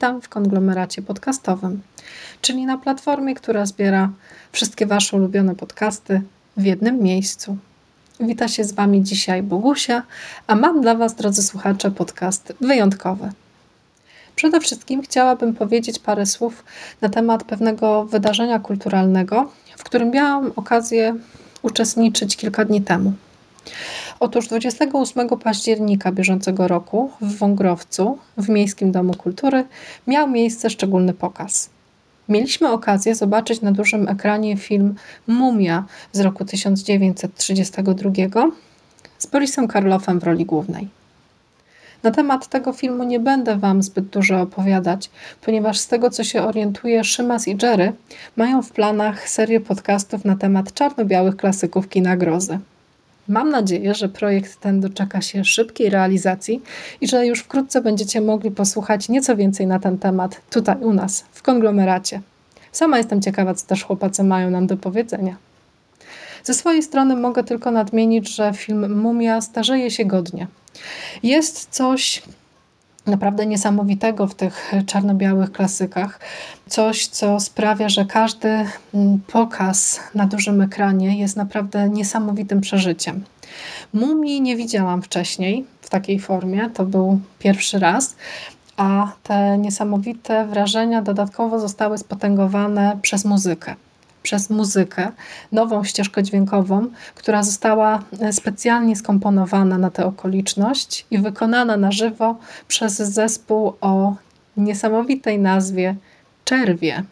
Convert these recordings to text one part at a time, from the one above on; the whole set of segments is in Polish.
Witam w konglomeracie podcastowym, czyli na platformie, która zbiera wszystkie Wasze ulubione podcasty w jednym miejscu. Wita się z Wami dzisiaj Bogusia, a mam dla Was, drodzy słuchacze, podcast wyjątkowy. Przede wszystkim chciałabym powiedzieć parę słów na temat pewnego wydarzenia kulturalnego, w którym miałam okazję uczestniczyć kilka dni temu. Otóż 28 października bieżącego roku w Wągrowcu, w Miejskim Domu Kultury, miał miejsce szczególny pokaz. Mieliśmy okazję zobaczyć na dużym ekranie film Mumia z roku 1932 z Borisem Karloffem w roli głównej. Na temat tego filmu nie będę Wam zbyt dużo opowiadać, ponieważ z tego co się orientuję, Szymas i Jerry mają w planach serię podcastów na temat czarno-białych klasyków kina grozy. Mam nadzieję, że projekt ten doczeka się szybkiej realizacji i że już wkrótce będziecie mogli posłuchać nieco więcej na ten temat tutaj u nas, w konglomeracie. Sama jestem ciekawa, co też chłopacy mają nam do powiedzenia. Ze swojej strony mogę tylko nadmienić, że film Mumia starzeje się godnie. Jest coś naprawdę niesamowitego w tych czarno-białych klasykach. Coś, co sprawia, że każdy mm, pokaz na dużym ekranie jest naprawdę niesamowitym przeżyciem. Mumii nie widziałam wcześniej w takiej formie, to był pierwszy raz, a te niesamowite wrażenia dodatkowo zostały spotęgowane przez muzykę przez muzykę, nową ścieżkę dźwiękową, która została e, specjalnie skomponowana na tę okoliczność i wykonana na żywo przez zespół o niesamowitej nazwie Czerwie.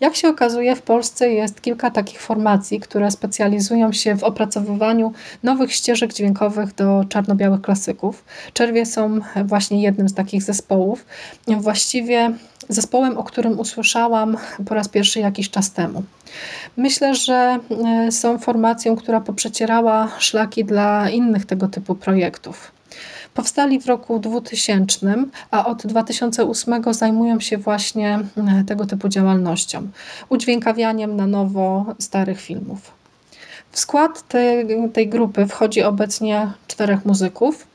Jak się okazuje, w Polsce jest kilka takich formacji, które specjalizują się w opracowywaniu nowych ścieżek dźwiękowych do czarno-białych klasyków. Czerwie są właśnie jednym z takich zespołów. Właściwie zespołem, o którym usłyszałam po raz pierwszy jakiś czas temu. Myślę, że e, są formacją, która poprzecierała szlaki dla innych tego typu projektów. Powstali w roku 2000, a od 2008 zajmują się właśnie e, tego typu działalnością, udźwiękawianiem na nowo starych filmów. W skład tej, tej grupy wchodzi obecnie czterech muzyków: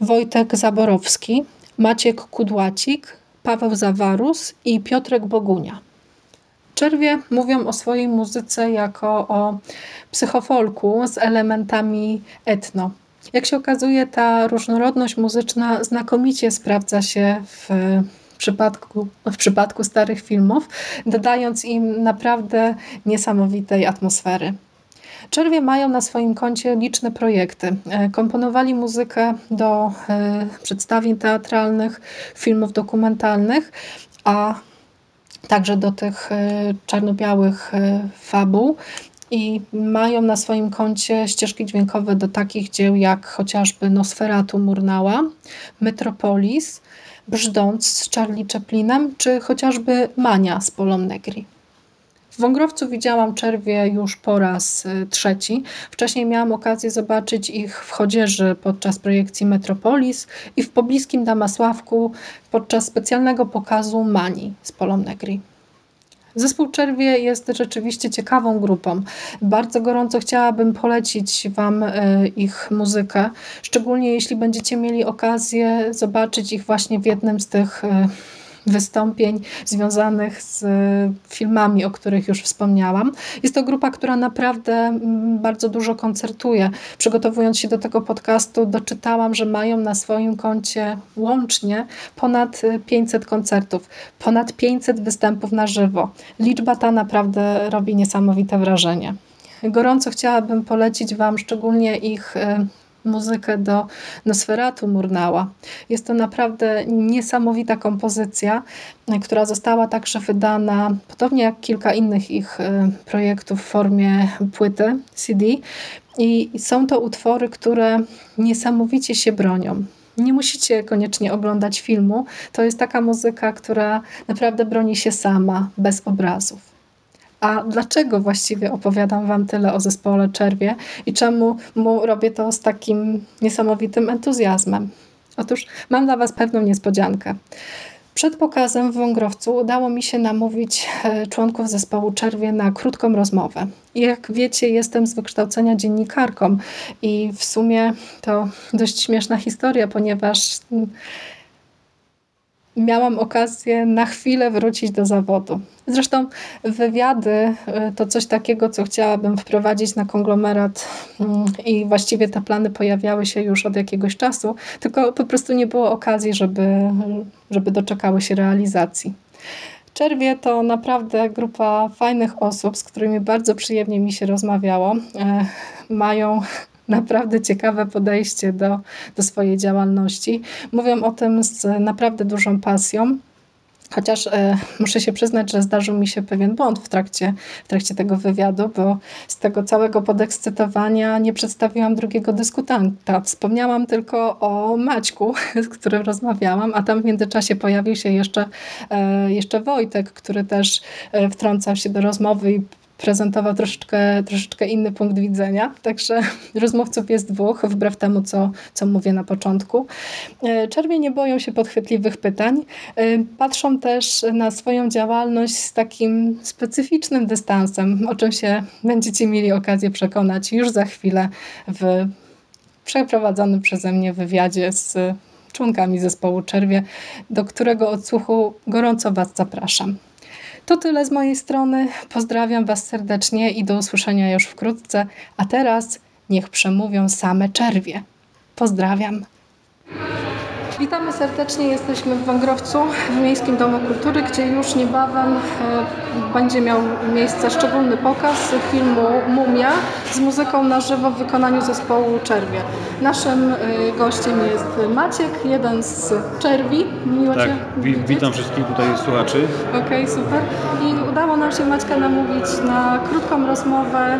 Wojtek Zaborowski, Maciek Kudłacik, Paweł Zawarus i Piotrek Bogunia. Czerwie mówią o swojej muzyce jako o psychofolku z elementami etno. Jak się okazuje, ta różnorodność muzyczna znakomicie sprawdza się w przypadku, w przypadku starych filmów, dodając im naprawdę niesamowitej atmosfery. Czerwie mają na swoim koncie liczne projekty. E, komponowali muzykę do e, przedstawień teatralnych, filmów dokumentalnych, a także do tych e, czarno-białych fabuł i mają na swoim koncie ścieżki dźwiękowe do takich dzieł jak chociażby Nosferatu Murnała, Metropolis, Brzdąc z Charlie Chaplinem, czy chociażby Mania z Polą Negri. W Wągrowcu widziałam czerwie już po raz y, trzeci. Wcześniej miałam okazję zobaczyć ich w Chodzieży podczas projekcji Metropolis i w pobliskim Damasławku podczas specjalnego pokazu Mani z Polą Negri. Zespół Czerwie jest rzeczywiście ciekawą grupą. Bardzo gorąco chciałabym polecić Wam y, ich muzykę, szczególnie jeśli będziecie mieli okazję zobaczyć ich właśnie w jednym z tych y, wystąpień związanych z e, filmami, o których już wspomniałam. Jest to grupa, która naprawdę mm, bardzo dużo koncertuje. Przygotowując się do tego podcastu, doczytałam, że mają na swoim koncie łącznie ponad 500 e, koncertów, ponad 500 występów na żywo. Liczba ta naprawdę robi niesamowite wrażenie. Gorąco chciałabym polecić Wam szczególnie ich e, muzykę do Nosferatu Murnała. Jest to naprawdę niesamowita kompozycja, która została także wydana, podobnie jak kilka innych ich y, projektów w formie płyty CD. I są to utwory, które niesamowicie się bronią. Nie musicie koniecznie oglądać filmu. To jest taka muzyka, która naprawdę broni się sama, bez obrazów. A dlaczego właściwie opowiadam Wam tyle o zespole Czerwie i czemu mu robię to z takim niesamowitym entuzjazmem? Otóż mam dla Was pewną niespodziankę. Przed pokazem w Wągrowcu udało mi się namówić e, członków zespołu Czerwie na krótką rozmowę. Jak wiecie, jestem z wykształcenia dziennikarką i w sumie to dość śmieszna historia, ponieważ mm, miałam okazję na chwilę wrócić do zawodu. Zresztą wywiady y, to coś takiego, co chciałabym wprowadzić na konglomerat mm, i właściwie te plany pojawiały się już od jakiegoś czasu, tylko po prostu nie było okazji, żeby, żeby doczekały się realizacji. Czerwie to naprawdę grupa fajnych osób, z którymi bardzo przyjemnie mi się rozmawiało. E, Mają naprawdę ciekawe podejście do, do swojej działalności. Mówią o tym z naprawdę dużą pasją. Chociaż e, muszę się przyznać, że zdarzył mi się pewien błąd w trakcie, w trakcie tego wywiadu, bo z tego całego podekscytowania nie przedstawiłam drugiego dyskutanta. Wspomniałam tylko o Maćku, z którym rozmawiałam, a tam w międzyczasie pojawił się jeszcze, e, jeszcze Wojtek, który też e, wtrącał się do rozmowy i prezentował troszeczkę, troszeczkę inny punkt widzenia. Także rozmówców jest dwóch, wbrew temu, co, co mówię na początku. E, Czerwie nie boją się podchwytliwych pytań. E, Patrzą też na swoją działalność z takim specyficznym dystansem, o czym się będziecie mieli okazję przekonać już za chwilę w przeprowadzonym przeze mnie wywiadzie z członkami zespołu Czerwie, do którego odsłuchu gorąco Was zapraszam. To tyle z mojej strony. Pozdrawiam Was serdecznie i do usłyszenia już wkrótce. A teraz niech przemówią same czerwie. Pozdrawiam. Witamy serdecznie. Jesteśmy w Węgrowcu, w Miejskim Domu Kultury, gdzie już niebawem e, będzie miał miejsce szczególny pokaz filmu Mumia z muzyką na żywo w wykonaniu zespołu Czerwie. Naszym e, gościem jest Maciek, jeden z Czerwi. Miło Tak, wi- witam wszystkich tutaj słuchaczy. Okej, super. I udało nam się Maćka namówić na krótką rozmowę.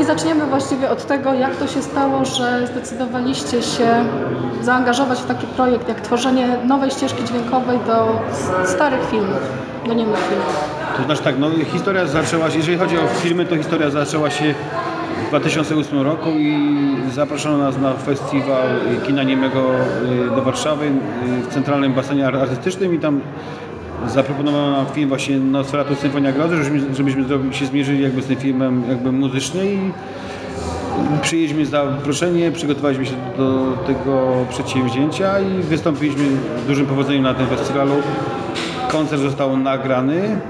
I zaczniemy właściwie od tego, jak to się stało, że zdecydowaliście się zaangażować w taki projekt, jak tworzenie nowej ścieżki dźwiękowej do starych filmów, do niemych filmów. To znaczy tak, no historia zaczęła się, jeżeli chodzi o filmy, to historia zaczęła się w 2008 roku i zaproszono nas na festiwal kina niemego y, do Warszawy y, w Centralnym Basenie Ar- Artystycznym i tam zaproponowano nam film właśnie Nosferatu Symfonia Grozy, żebyśmy, żebyśmy się zmierzyli jakby z tym filmem jakby muzycznie i Przyjęliśmy zaproszenie, przygotowaliśmy się do tego przedsięwzięcia i wystąpiliśmy z dużym powodzeniem na tym festiwalu. Koncert został nagrany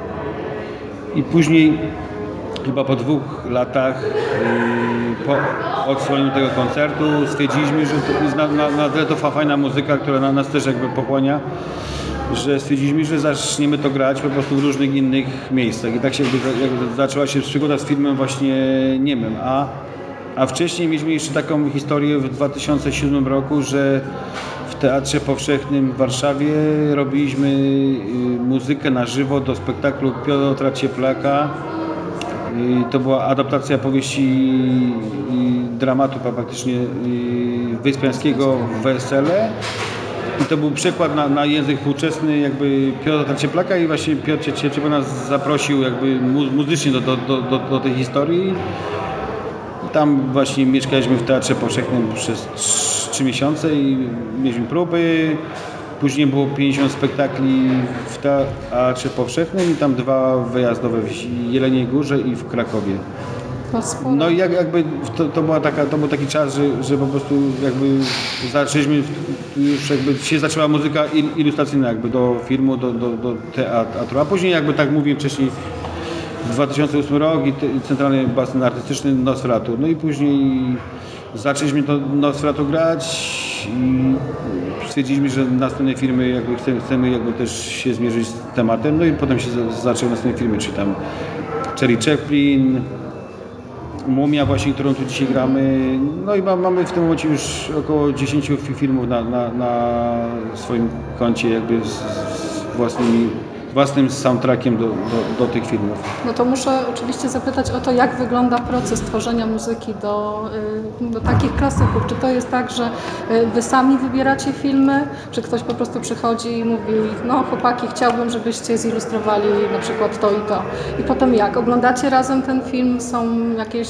i później, chyba po dwóch latach, yy, po odsłonięciu tego koncertu, stwierdziliśmy, że to jest na, na, na tyle to fa- fajna muzyka, która na nas też jakby pochłania, że stwierdziliśmy, że zaczniemy to grać po prostu w różnych innych miejscach. I tak się zaczęła się przygoda z filmem właśnie niemym. A, a wcześniej mieliśmy jeszcze taką historię w 2007 roku, że w Teatrze Powszechnym w Warszawie robiliśmy y, muzykę na żywo do spektaklu Piotra Cieplaka. Y, To była adaptacja powieści y, dramatu praktycznie Wyspiańskiego Wesele. I to był przekład na, na język współczesny jakby Piotra Cieplaka i właśnie Piotr Cie- Cieplak nas zaprosił jakby mu, muzycznie do, do, do, do, tej historii. I tam właśnie mieszkaliśmy w Teatrze Powszechnym przez trzy miesiące i mieliśmy próby. Później było 50 spektakli w Teatrze Powszechnym i tam dwa wyjazdowe w Jeleniej Górze i w Krakowie. No i jak, jakby to, to, była taka, to był taki czas, że, że po prostu jakby zaczęliśmy, już jakby się zaczęła muzyka il- ilustracyjna jakby do filmu, do, do, do teatru, a później jakby tak mówię wcześniej 2008 rok i, Centralny Basen Artystyczny Nosferatu. No i później zaczęliśmy to Nosferatu grać i stwierdziliśmy, że następne filmy jakby chcemy, chcemy jakby też się zmierzyć z tematem, no i potem się za- zaczęły następne filmy, czy tam Cherry Chaplin, Mumia właśnie, którą tu dzisiaj gramy. No i ma, mamy w tym momencie już około 10 fi- filmów na, na, na swoim koncie jakby z, z własnymi, własnym soundtrackiem do, do, do tych filmów. No to muszę oczywiście zapytać o to, jak wygląda proces tworzenia muzyki do, y, do takich klasyków. Czy to jest tak, że y, wy sami wybieracie filmy, czy ktoś po prostu przychodzi i mówi, no chłopaki, chciałbym, żebyście zilustrowali na przykład to i to. I potem jak? Oglądacie razem ten film? Są jakieś,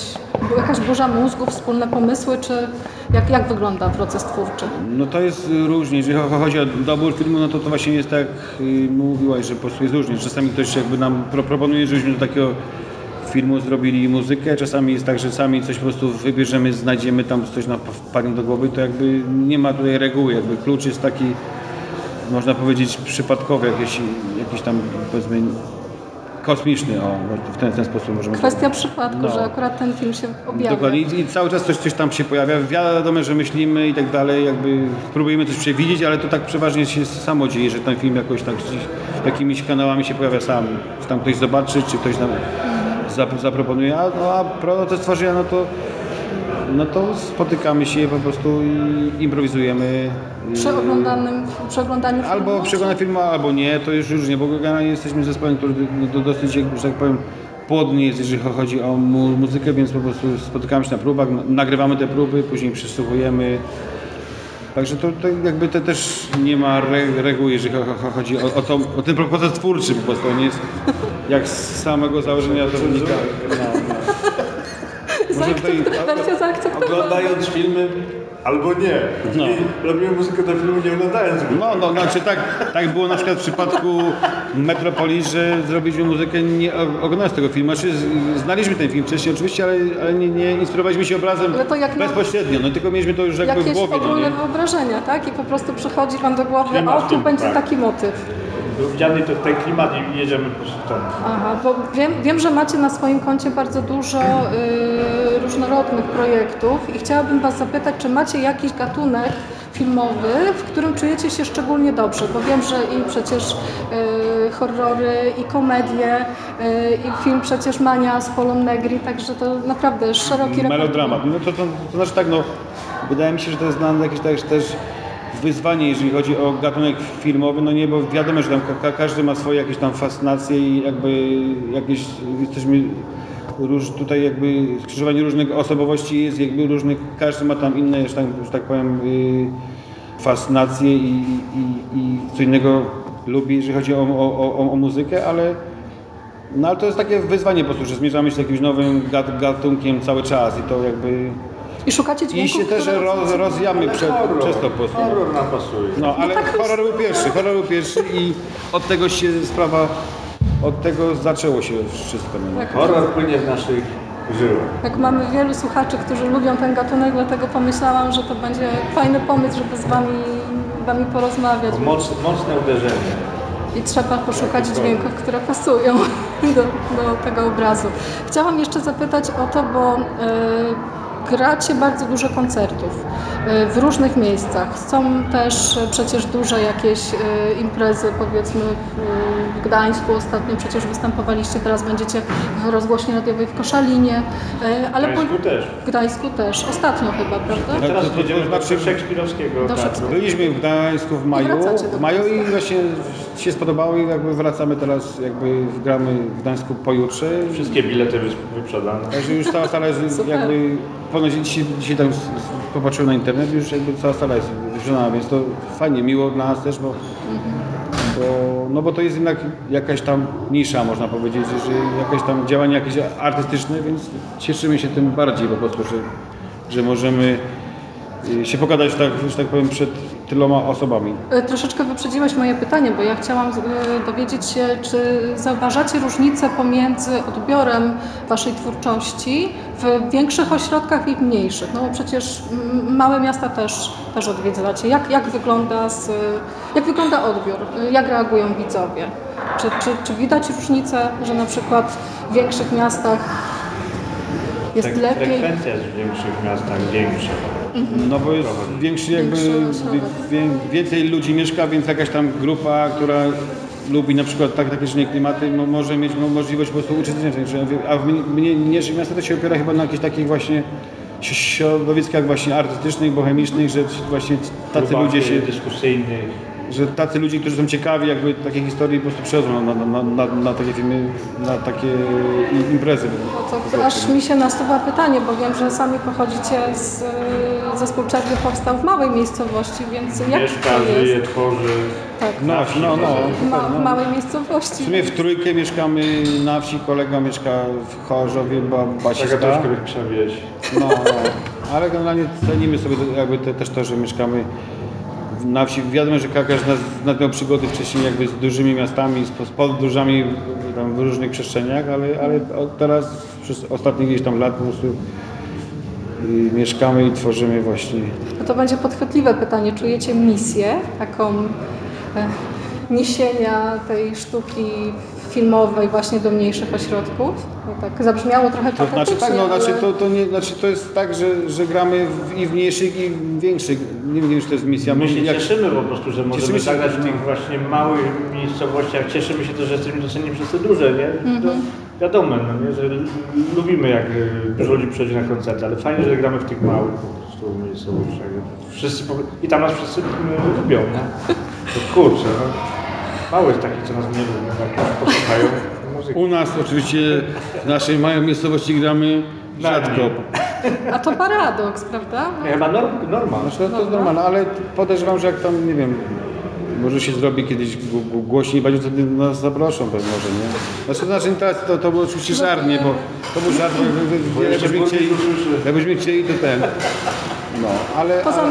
jakaś burza mózgów, wspólne pomysły, czy jak, jak wygląda proces twórczy? No to jest różnie, jeżeli cho- chodzi o dobór filmu, no to to właśnie jest tak, y, mówiłaś, że po prostu jest różnie. Czasami ktoś jakby nam pro- proponuje, żebyśmy do takiego filmu zrobili muzykę, czasami jest tak, że sami coś po prostu wybierzemy, znajdziemy tam coś nam wpadnie do głowy, to jakby nie ma tutaj reguły, jakby klucz jest taki, można powiedzieć, przypadkowy, jakiś, jakiś tam powiedzmy kosmiczny, o, w ten, ten sposób możemy Kwestia przypadku, No. że akurat ten film się objawia. Dokładnie I, i cały czas coś, coś tam się pojawia. Wiadomo, że myślimy i tak dalej, jakby próbujemy coś przewidzieć, ale to tak przeważnie się samo dzieje, że ten film jakoś tak gdzieś jakimiś kanałami się pojawia sam. Czy tam ktoś zobaczy, czy ktoś nam zap, zaproponuje, a, no, a proces tworzenia, no to, no to spotykamy się po prostu i improwizujemy. Przy, oglądanym, przy oglądaniu filmu? Albo przegląda film, albo nie, to już różnie, bo generalnie jesteśmy zespołem, który no, dosyć, że tak powiem, płodny jest, jeżeli chodzi o mu, muzykę, więc po prostu spotykamy się na próbach, nagrywamy te próby, później przesłuchujemy. Także to, to jakby to też nie ma re, reguły, jeżeli cho- cho- chodzi o, o, to, o ten proces twórczy po prostu, on jest jak z samego założenia to Wersja zaakceptowana. Oglądając filmy albo nie. No. I robimy muzykę do filmu nie oglądając go. No, no, znaczy tak, tak było na przykład w przypadku Metropolii, że zrobiliśmy muzykę nie oglądając tego filmu. Znaczy, z- znaliśmy ten film wcześniej oczywiście, ale, ale nie, nie inspirowaliśmy się obrazem Ale to jak na- bezpośrednio, no tylko mieliśmy to już jakby w Jakieś głowie. No, ogólne nie? wyobrażenia, tak? I po prostu przychodzi Wam do głowy, o tu będzie tak. taki motyw. Widziany to ten klimat i jedziemy po prostu tam. Aha, bo wiem, wiem, że macie na swoim koncie bardzo dużo y, różnorodnych projektów i chciałabym Was zapytać, czy macie jakiś gatunek filmowy, w którym czujecie się szczególnie dobrze, bo wiem, że i przecież y, horrory, i komedie, y, i film przecież Mania z Polą Negri, także to naprawdę szeroki. Melodramat. No to, to, to znaczy tak, no, wydaje mi się, że to jest nas jakieś też, też wyzwanie, jeżeli chodzi o gatunek filmowy, no nie, bo wiadomo, że tam ka- ka- każdy ma swoje jakieś tam fascynacje i jakby jakieś, jesteśmy róż, tutaj jakby skrzyżowanie różnych osobowości jest jakby różnych, każdy ma tam inne, że tak, że tak powiem, y, fascynacje i, i, i co innego lubi, jeżeli chodzi o, o, o, o muzykę, ale no ale to jest takie wyzwanie po prostu, że zmierzamy się z jakimś nowym gat- gatunkiem cały czas i to jakby... I szukacie I dźwięków, się też które- roz, rozjamy przed, przez to po prostu. Horror nam pasuje. No ale horror był pierwszy, horror był pierwszy i od tego się sprawa, od tego zaczęło się wszystko. No. Tak. Horror płynie w naszych żyłach. Jak mamy wielu słuchaczy, którzy lubią ten gatunek, dlatego pomyślałam, że to będzie fajny pomysł, żeby z Wami, wami porozmawiać. Moc, mocne uderzenie. I trzeba poszukać dźwięków, które pasują do, do tego obrazu. Chciałam jeszcze zapytać o to, bo y, gracie bardzo dużo koncertów y, w różnych miejscach. Są też y, przecież duże jakieś y, imprezy, powiedzmy w, Gdańsku ostatnio przecież występowaliście, teraz będziecie w rozgłośni radiowej w Koszalinie, ale W Gdańsku też. w Gdańsku też, ostatnio chyba, prawda? Tak, Teraz do znaczy- szekspirowskiego. Byliśmy w Gdańsku w maju, w maju i właśnie się spodobało i jakby wracamy teraz, jakby gramy w Gdańsku pojutrze. Wszystkie bilety wyprzedane. Także już cała sala jest jakby, ponoć dzisiaj, dzisiaj tam popatrzyłem na internet, już jakby cała sala jest wyprzedana, więc to fajnie, miło dla nas też, bo, bo, no bo to jest jednak jakaś tam nisza, można powiedzieć, że jakieś tam działanie jakieś artystyczne, więc cieszymy się tym bardziej po prostu, że, że możemy y, się pogadać, tak, że tak powiem, przed tyloma osobami. E, Troszeczkę wyprzedziłeś moje pytanie, bo ja chciałam e, dowiedzieć się, czy zauważacie różnicę pomiędzy odbiorem Waszej twórczości w większych ośrodkach i w mniejszych? No bo przecież małe miasta też, też odwiedzacie. Jak, jak, wygląda z, jak wygląda odbiór? Jak reagują widzowie? Czy, czy, czy widać różnicę, że na przykład w większych miastach jest Fre- lepiej? Frekwencja jest w większych miastach większa. No bo jest większy jakby, więcej ludzi mieszka, więc jakaś tam grupa, która lubi na przykład tak, takie różne klimaty, mo, może mieć mo, możliwość po prostu uczestniczenia. w tym, że- A mniejszych miastach to się opiera chyba na jakichś takich właśnie środowiskach właśnie artystycznych, bohemicznych, że właśnie tacy ludzie się, dyskusyjnych. Że tacy ludzie, którzy są ciekawi jakby takiej historii po prostu przychodzą na, na, na, na, takie filmy, na takie imprezy. No to aż mi się nasuwa pytanie, bo wiem, że sami pochodzicie z... Zespół Czerwy powstał w małej miejscowości, więc jak Mieszka, to jest? żyje, tworzy. Tak, No, no, no. ma, w małej miejscowości. W sumie w trójkę mieszkamy na wsi, kolega mieszka w Chorzowie, ba, Taka basista. troszkę większa wieś. No, no, ale generalnie cenimy sobie jakby te, też to, że mieszkamy na wsi. Wiadomo, że każdy z miał przygody wcześniej jakby z dużymi miastami, z, podróżami tam w różnych przestrzeniach, ale, ale teraz przez ostatnie gdzieś tam lat po prostu y, mieszkamy i tworzymy właśnie. No to będzie podchwytliwe pytanie. Czujecie misję taką e, niesienia tej sztuki filmowej właśnie do mniejszych ośrodków? No tak zabrzmiało trochę To znaczy tak, no, znaczy, ale- to, to, nie, znaczy to jest tak, że, że gramy w, i w mniejszych i w większych. Nie wiem, czy to jest misja. My się jak- cieszymy po prostu, że możemy zagrać w no. tych właśnie małych miejscowościach. Cieszymy się też, że jesteśmy docenieni przez te duże, nie? To wiadomo, no, nie? że lubimy jak y, dużo ludzi przychodzi na koncerty, ale fajnie, że gramy w tych małych po prostu miejscowościach. Wszyscy po... I tam nas wszyscy y, lubią, nie? To kurczę, no. Mało jest takich, co nas nie lubią, tak posłuchają muzyki. U nas oczywiście w naszej małej miejscowości gramy rzadko. A to paradoks, prawda? Nie, Chyba norm, norma. Znaczy, no, to jest normalne, ale podejrzewam, że jak tam, nie wiem, może się zrobi kiedyś głośniej, będzie wtedy nas zaproszą pewnie może, nie? Znaczy, to znaczy teraz to, to był oczywiście żart, nie, bo to był żart, bo jakbyśmy chcieli, jakbyśmy chcieli, to ten, no, ale, ale,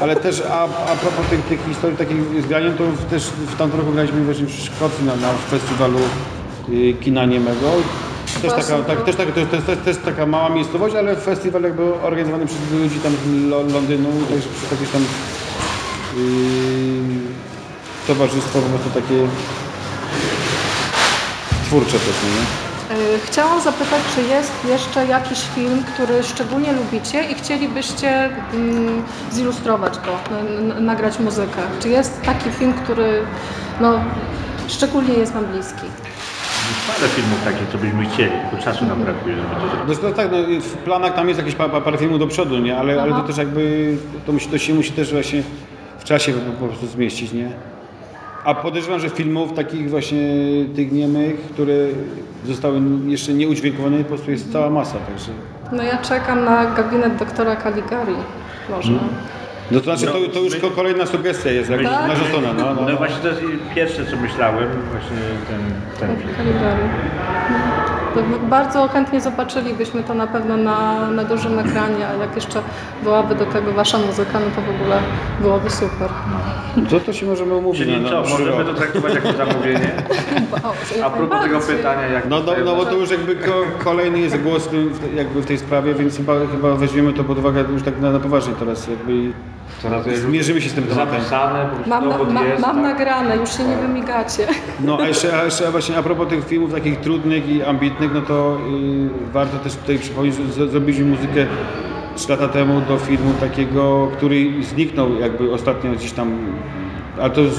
ale też a, a propos tych, tych historii takich zgraniem, to też w tamtym roku graliśmy właśnie w Szkocji na, na festiwalu y, kina niemego. Też taka, tak, to- też, taka, to, jest, to, jest, to jest też taka mała miejscowość, ale festiwal jakby organizowany przez ludzi tam z Lo- Londynu, także przez jakieś tam yy, towarzystwo po prostu takie twórcze też, nie? E, Chciałam zapytać, czy jest jeszcze jakiś film, który szczególnie lubicie i chcielibyście mm, zilustrować go, nagrać muzykę? Czy jest taki film, który no, szczególnie jest Wam bliski? Parę filmów takich, co byśmy chcieli, tylko czasu nam brakuje, żeby to. No, tak, no, w planach tam jest jakieś pa, pa, parę filmów do przodu, nie? Ale, ale to też jakby, to, musi, to się musi też właśnie w czasie po prostu zmieścić, nie? A podejrzewam, że filmów takich właśnie tych niemych, które zostały jeszcze nie udźwiękowane, po prostu jest cała masa, także... No ja czekam na gabinet doktora Caligari. Może. No to znaczy, to, to już ko- kolejna sugestia jest, jak Tak? narzucona, no, no, No no. właśnie to jest pierwsze, co myślałem, właśnie ten, ten film. Caligari. B- bardzo chętnie zobaczylibyśmy to na pewno na, na dużym ekranie, a jak jeszcze byłaby do tego Wasza muzyka, no to w ogóle byłoby super. To, to się możemy umówić Czyli co, możemy rok. to traktować jako zamówienie? A propos tego pytania, jak No, no, no bo to już jakby ko, kolejny jest głos jakby w tej sprawie, więc chyba, chyba weźmiemy to pod uwagę już tak na, na poważnie teraz, jakby jest zmierzymy się z tym tematem. zapisane, po prostu Mam, na, dowód ma, jest. mam tak? nagrane, już się nie wymigacie. No a jeszcze, a jeszcze właśnie a propos tych filmów takich trudnych i ambitnych, no to y, warto też tutaj przypomnieć, że z- zrobiliśmy muzykę 3 lata temu do filmu takiego, który zniknął jakby ostatnio gdzieś tam, a to z,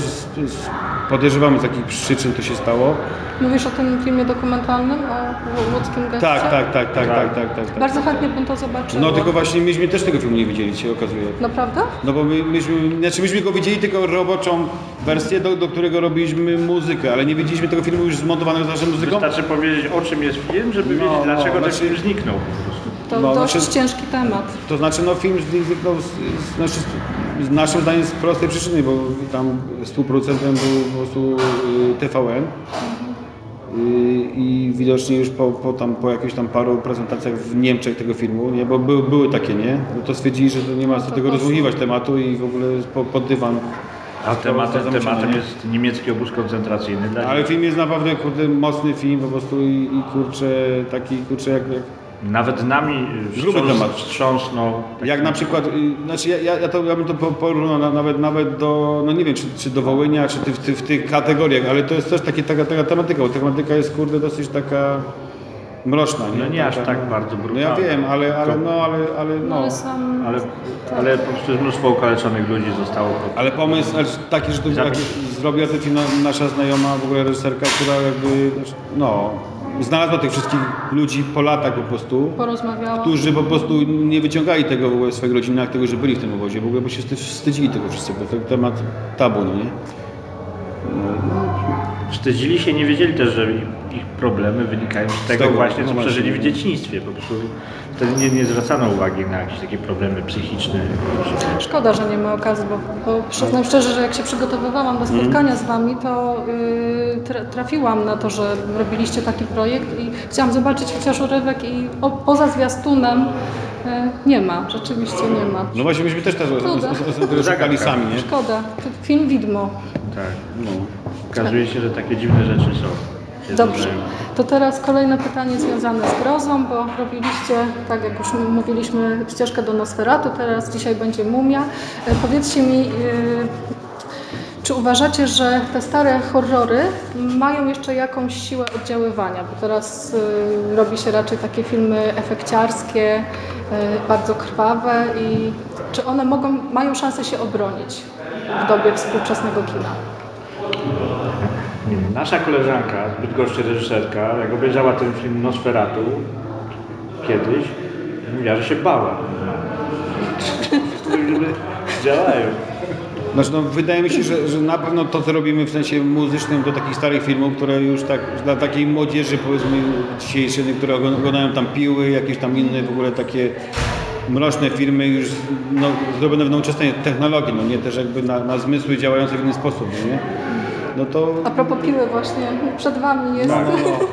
z, podejrzewamy z jakich przyczyn to się stało. Mówisz o tym filmie dokumentalnym, o łódzkim geście? Tak, tak, tak, tak, tak, tak, tak. tak. Bardzo chętnie bym to zobaczyła. No tylko właśnie myśmy też tego filmu nie widzieli, się okazuje. Naprawdę? No bo my, myśmy, znaczy myśmy go widzieli tylko roboczą wersję, do, do którego robiliśmy muzykę, ale nie widzieliśmy tego filmu już zmontowanego z naszą muzyką. Wystarczy powiedzieć o czym jest film, żeby No, wiedzieć no, dlaczego ten znaczy- film zniknął. To No, dość znaczy- ciężki temat. To znaczy, no film zniknął z, z, znaczy, z naszym zdaniem z prostej przyczyny, bo tam współproducentem był po prostu y, TVN. Y, I widocznie już po, po, tam, po jakichś tam paru prezentacjach w Niemczech tego filmu, nie? bo były, były takie, nie? No to stwierdzili, że to nie ma co tego rozdmuchiwać tematu i w ogóle po, pod dywan. A tematem, tematem jest niemiecki obóz koncentracyjny. Dla Ale film jest naprawdę kurde, mocny film po prostu i, i kurczę, taki kurczę jak, jak Nawet nami Gruby wstrząs, temat. wstrząsnął. Jak na przykład, y, znaczy ja, ja, ja, to, ja bym to po- porównał na- nawet, nawet do, no nie wiem, czy, czy do Wołynia, czy ty, w, ty, w tych kategoriach, ale to jest też takie, taka, taka tematyka, bo tematyka jest kurde dosyć taka mroczna. Nie? No nie aż tak no. bardzo No ja brutalna. wiem, ale, ale no, ale, ale no. Ale są... Ale, ale po prostu mnóstwo okaleczonych ludzi zostało po Ale pomysł ale taki, że to jak zrobiła film no, nasza znajoma, w ogóle reżyserka, która jakby, no, znalazła tych wszystkich ludzi po latach po prostu, Porozmawiała. którzy po prostu nie wyciągali tego w ogóle w swoich rodzinach, tego, że byli w tym obozie, w ogóle, bo się wstyd- wstydzili tego wszyscy, bo to temat tabu, no nie? Wstydzili się, nie wiedzieli też, że ich problemy wynikają z tego, tego, właśnie, no co właśnie. przeżyli w dzieciństwie. Po prostu wtedy nie, nie zwracano uwagi na jakieś takie problemy psychiczne. Szkoda, że nie ma okazji, bo, bo przyznam szczerze, że jak się przygotowywałam do spotkania z Wami, to yy, tra- trafiłam na to, że robiliście taki projekt i chciałam zobaczyć chociaż urywek i o, poza zwiastunem yy, nie ma, rzeczywiście nie ma. No właśnie, myśmy też tego szukali sami, nie? Szkoda, to film widmo. Tak. No. Okazuje się, że takie dziwne rzeczy są. Dobrze, to teraz kolejne pytanie związane z grozą, bo robiliście, tak jak już mówiliśmy, ścieżkę do Nosferatu, teraz dzisiaj będzie Mumia. E, Powiedzcie mi, yy, czy uważacie, że te stare horrory mają jeszcze jakąś siłę oddziaływania? Bo teraz yy, robi się raczej takie filmy efekciarskie, bardzo krwawe i czy one mogą, mają szansę się obronić w dobie współczesnego kina? Nasza koleżanka, zbyt goszczy reżyserka, jak obejrzała ten film Nosferatu kiedyś, mówiła, że się bała. Filmy działają. Znaczy, no, wydaje mi się, że, że na pewno to, co robimy w sensie muzycznym do takich starych filmów, które już tak dla takiej młodzieży, powiedzmy dzisiejszej, które oglą- oglądają tam piły, jakieś tam inne w ogóle takie mroczne filmy już no, zrobione w nowoczesnej technologii, no nie też jakby na, na zmysły działające w inny sposób, no nie? No to, A propos piły właśnie, przed Wami jest... no, no,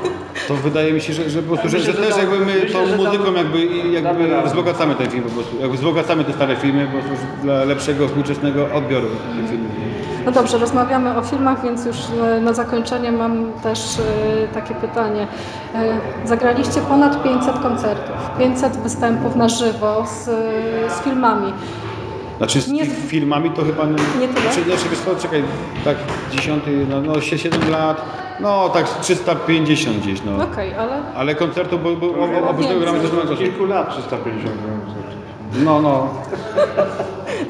to wydaje mi się, że, że po prostu, że, Myślę, że że też tam- jakby my myślę, tą tam muzyką jakby, damy jakby wzbogacamy ten film po prostu, jakby wzbogacamy te stare filmy po prostu dla lepszego, współczesnego odbioru tych filmów. No dobrze, rozmawiamy o filmach, więc już e, na zakończenie mam też e, takie pytanie. E, Zagraliście ponad 500 koncertów, 500 występów na żywo z, z filmami. Znaczy z Nie- fi- filmami to chyba... Nie tyle? Znaczy, znaczy wiesz co, czekaj, tak 10, no, no 7 lat, no tak z 350 gdzieś, no. Okej, ale Ale koncertu, bo, bo oprócz tego gramy też na Od kilku lat 350 koncertów. No, no,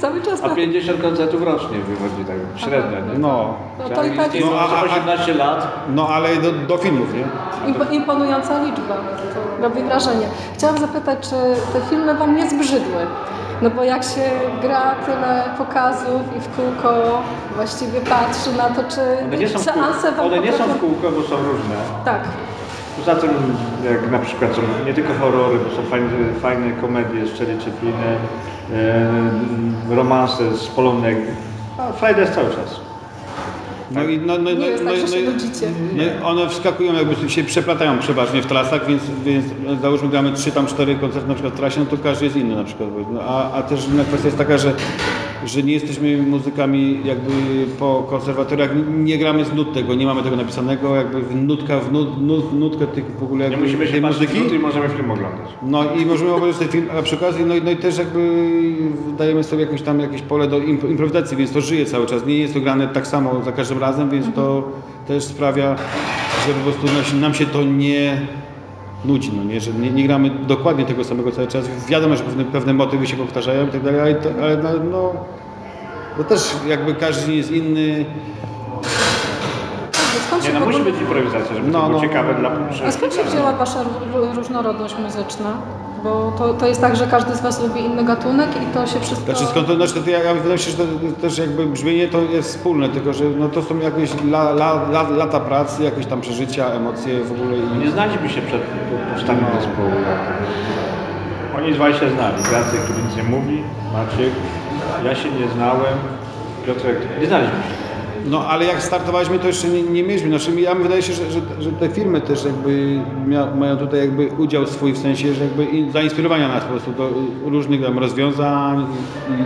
cały czas A na... 50 koncertów rocznie wychodzi tak średnio, nie? no. No to i tak jest No, a- a- 18 lat. No ale do, do filmów, nie? impo- imponująca liczba. To robi wrażenie. Chciałam zapytać, czy te filmy Wam nie zbrzydły? No bo jak się gra tyle pokazów i w kółko właściwie patrzy na to, czy One nie są w seanse Wam one nie są w kółko, bo są różne. Tak. Poza tym, jak na przykład są nie tylko horrory, bo są fajne, fajne komedie z Cherry Chaplinem, e, romanse z Polonek. A frajda jest cały czas. No i no, no, no, jest no, tak, że no, się no, nudzicie. one wskakują, jakby się przeplatają przeważnie w trasach, więc, więc załóżmy gramy 3 tam 4 koncerty na przykład w trasie, no to każdy jest inny na przykład. A, a też inna kwestia jest taka, że, że nie jesteśmy muzykami jakby po konserwatoriach, nie gramy z nut tego, nie mamy tego napisanego, jakby w nutka, w nut, nut, nutkę tych w ogóle Nie jakby musimy się tej muzyki. i możemy film oglądać. No i możemy obejrzeć ten film, a przy okazji, no, no i też jakby dajemy sobie jakieś tam jakieś pole do imp- improwizacji, więc to żyje cały czas. Nie jest to grane tak samo za każdym razem, więc to też sprawia, że po prostu no, nam się to nie nudzi, no nie, że nie, nie gramy dokładnie tego samego cały czas. Wiadomo, że pewne, pewne motywy się powtarzają i tak dalej, ale, to, ale no, no, to też jakby każdy jest inny. Nie no, musi być improwizacja, żeby No, to było no, ciekawe no. dla A publiczności. skąd się wzięła Wasza ró- różnorodność muzyczna? Bo to, to jest tak, że każdy z Was lubi inny gatunek i to się wszystko... Znaczy skąd to, znaczy, to ja, ja wydaje mi się, że to też jakby brzmienie to jest wspólne, tylko że no, to są jakieś la, la, la, lata pracy, jakieś tam przeżycia, emocje w ogóle. I... Nie znaliśmy się przed powstaniem zespołu. Oni dwaj się znali. Jacek, który nic nie mówi, Maciek. Ja się nie znałem. Piotrek, nie znaliśmy się. No ale jak startowaliśmy, to jeszcze nie, nie mieliśmy. Znaczy, ja wydaje się, że, że, że te filmy też jakby mia, mają tutaj jakby udział swój w sensie, że jakby in, zainspirowania nas po prostu do różnych tam rozwiązań,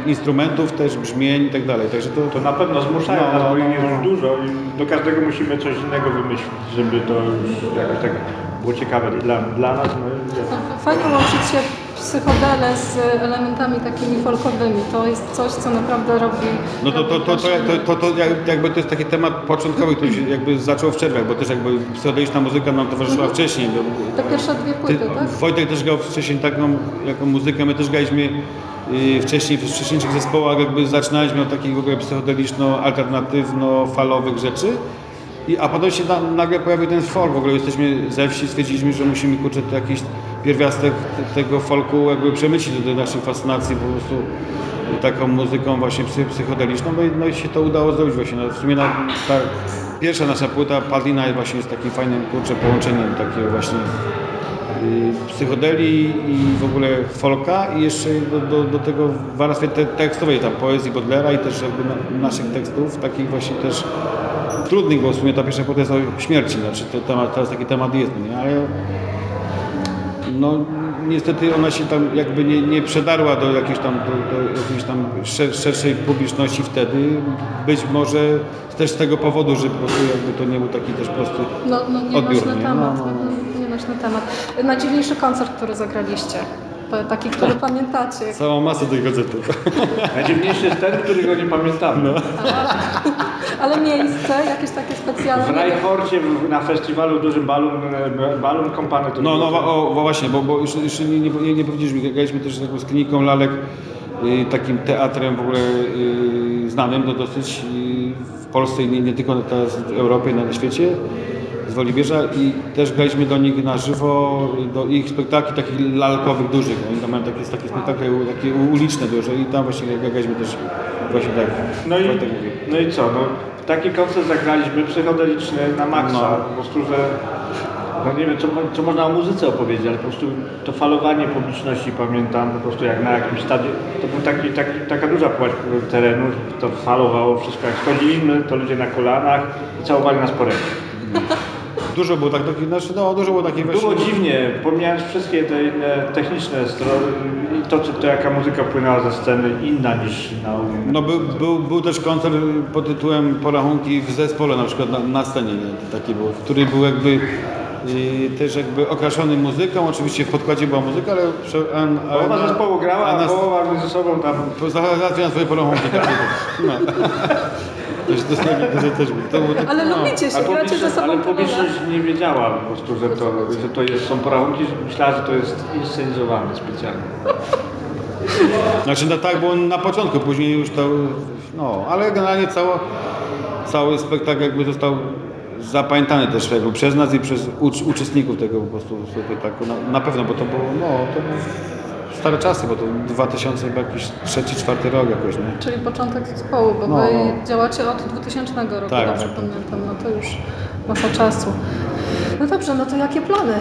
instrumentów też, brzmień i tak dalej. Także to, To na pewno zmuszają No, nas, bo no, jest no. dużo i do każdego musimy coś innego wymyślić, żeby to już jakoś tak było ciekawe dla, dla nas. No. Fajnie łączyć się psychodele z elementami takimi folkowymi. To jest coś, co naprawdę robi... No to, to, to, to, to, to, to jak- jakby to jest taki temat początkowy, który się jakby zaczął w Czerwach, bo też jakby psychodeliczna muzyka nam towarzyszyła wcześniej. bo- Te pierwsze dwie Ty, płyty, tak? Wojtek też grał wcześniej taką jaką muzykę, my też graliśmy y, wcześniej w wcześniejszych zespołach, jakby zaczynaliśmy od takich w ogóle psychodeliczno-alternatywno-falowych rzeczy. I, a potem się na, nagle pojawił ten folk, w ogóle jesteśmy ze wsi, stwierdziliśmy, że musimy kurczę jakiś pierwiastek te- tego folku jakby przemycić do naszej fascynacji po prostu taką muzyką właśnie psy, psychodeliczną, no i, no i się to udało zrobić właśnie. No, w sumie na, ta pierwsza nasza płyta Padlina jest właśnie z takim fajnym kurczę połączeniem takiego właśnie psychodeli i w ogóle folka i jeszcze do, do, do tego w warstwie te, tekstowej tam poezji Bodlera i też jakby na, naszych tekstów, takich właśnie też trudnych, bo w sumie ta pierwsza płyta jest o śmierci, znaczy to temat, teraz taki temat jest, nie? ale no niestety ona się tam jakby nie, nie przedarła do jakiejś tam, do, do jakiejś tam szer, szerszej publiczności wtedy, być może też z tego powodu, że po prostu jakby to nie był taki też prosty No, no nie odbiór, nośny nie? temat. No, no, no. Nie nośny temat. Najdziwniejszy koncert, który zagraliście. Taki, który pamiętacie. Całą masę tych gazetów. Najdziwniejszy jest ten, którego nie pamiętamy. Ale miejsce, jakieś takie specjalne. W- na festiwalu dużym Balloon, e, Balloon Company to No, no o, o, właśnie, bo, bo jeszcze, jeszcze nie, nie, nie, nie powiedzieliśmy, graliśmy też jakby z kliniką Lalek, y, takim teatrem w ogóle y, znanym no, dosyć y, w Polsce i nie, nie tylko teraz w Europie, na świecie, z Wolibierza i też graliśmy do nich na żywo, do ich spektakli takich lalkowych dużych. Oni tam mają takie, takie spektakle takie uliczne duże i tam właśnie graliśmy też właśnie tak. No i, no i co? No, taki koncert zagraliśmy psychodeliczny na maksa. No. Po prostu, że no nie wiem, co, co można o muzyce opowiedzieć, ale po prostu to falowanie publiczności pamiętam, po prostu jak na jakimś stadionie. To był taki, taki, taka duża płaszcz terenu, to falowało wszystko. Jak schodziliśmy, to ludzie na kolanach i całowali nas po ręku. Dużo było tak, znaczy, no dużo było takich Było dziwnie, pomijając wszystkie te inne techniczne strony i to, czy to jaka muzyka płynęła ze sceny inna niż na No był, był, był też koncert pod tytułem Porachunki w zespole na przykład na, na scenie nie? taki był, który był jakby y, też jakby okraszony muzyką, oczywiście w podkładzie była muzyka, ale, a, ale Połowa zespołu grała, a połowa ze sobą tam załatwiam swoje porachunki. Tak, no. Też, taki- to, też, to był taki, Ale no. lubicie się, Ale gracie ze sobą ale publiczność nie wiedziała po prostu, że to, że to jest, są porachunki, myślała, że to jest inscenizowane specjalnie. Znaczy no, tak było na początku, później już to, no, ale generalnie cało, cały spektakl jakby został zapamiętany też jakby przez nas i przez ucz, uczestników tego po prostu spektaklu. Na, na pewno, bo to było, no, to były stare czasy, bo to 2000 chyba jakiś trzeci, czwarty rok jakoś, nie? Czyli początek zespołu, bo No, wy no. działacie od 2000 roku, Tak, dobrze tak. pamiętam, no to już masa czasu. No dobrze, no to jakie plany?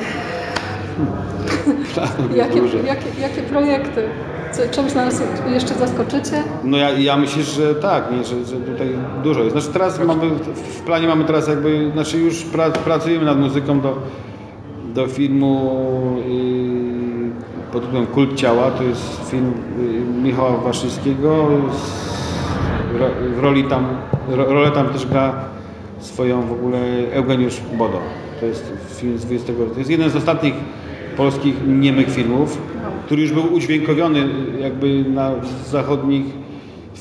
Jakie, Duże. jakie, jakie projekty? Co, czymś nas jeszcze zaskoczycie? No ja, ja myślę, że tak, nie, że, że tutaj dużo jest. Znaczy teraz mamy, w planie mamy teraz jakby, znaczy już pra, pracujemy nad muzyką do, do filmu pod tytułem Kult Ciała. To jest film yy, Michała Waszyńskiego. W roli tam, ro, rolę tam też gra swoją w ogóle Eugeniusz Bodo. To jest film z 20, to jest jeden z ostatnich polskich niemych filmów, który już był udźwiękowiony jakby na zachodnich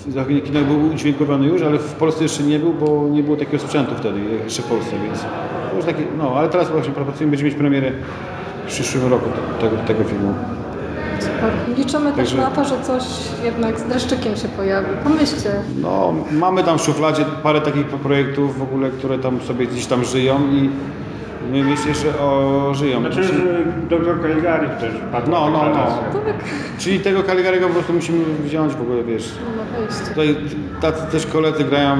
zachodnich kinach był udźwiękowiony już, ale w Polsce jeszcze nie był, bo nie było takiego sprzętu wtedy jeszcze w Polsce, więc już taki, no ale teraz właśnie pracujemy, będziemy mieć premierę w przyszłym roku te- tego, tego filmu. Super. Liczymy też Także- na to, że coś jednak z dreszczykiem się pojawi. Pomyślcie. No, mamy tam w szufladzie parę takich projektów w ogóle, które tam sobie gdzieś tam żyją i my myślę, że o, żyją. Znaczy, że doktor Caligari też padł. No, no, no. Tak, Czyli tego Caligariego po prostu musimy wziąć w ogóle, wiesz, no wejście. Tutaj tacy też koledzy grają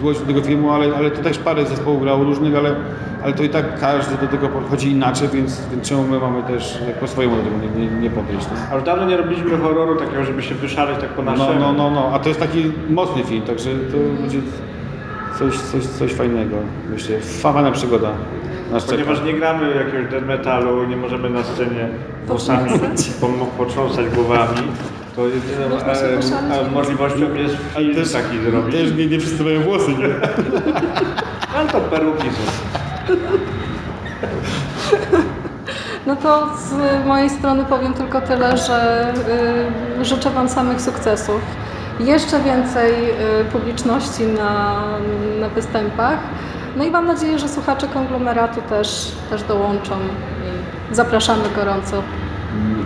z Łodzi do tego filmu, ale, ale to też parę zespołów grało różnych, ale, ale to i tak każdy do tego podchodzi inaczej, więc, więc czemu my mamy też po swojemu do tego nie, nie, nie podejść. Już dawno nie robiliśmy horroru takiego, żeby się wyszaleć tak po No, naszemu. no, no, no, a to jest taki mocny film, także to będzie coś, coś, coś fajnego, myślę. Fawana przygoda czeka. Ponieważ nie gramy jakiegoś death metalu, nie możemy na scenie włosami Potrząsać. głowami, to jedyną e, e, możliwością jest film też, taki zrobić. też nie, nie wszyscy mają włosy, nie? Ale to peruki są. No to z mojej strony powiem tylko tyle, że y, życzę Wam samych sukcesów. Jeszcze więcej y, publiczności na, na występach. No i mam nadzieję, że słuchacze konglomeratu też, też dołączą. I zapraszamy gorąco.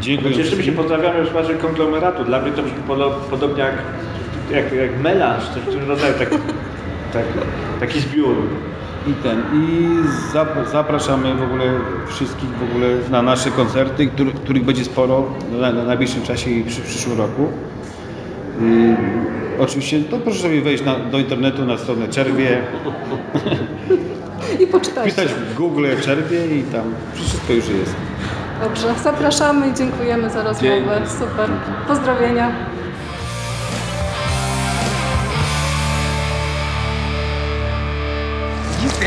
Dziękuję. Cieszymy się, pozdrawiamy słuchaczy konglomeratu. Dla mnie to brzmi podo- podobnie jak, jak, jak melanż, coś w tym rodzaju, tak, tak, taki zbiór. I ten, i zap- zapraszamy w ogóle wszystkich w ogóle na nasze koncerty, których, będzie sporo na, na najbliższym czasie i przy przyszłym roku. I oczywiście to proszę sobie wejść na, do internetu na stronę Czerwie, I poczytajcie. wpisać w Google Czerwie i tam wszystko już jest. Dobrze, zapraszamy i dziękujemy za rozmowę. Dzięki. Super. Pozdrowienia.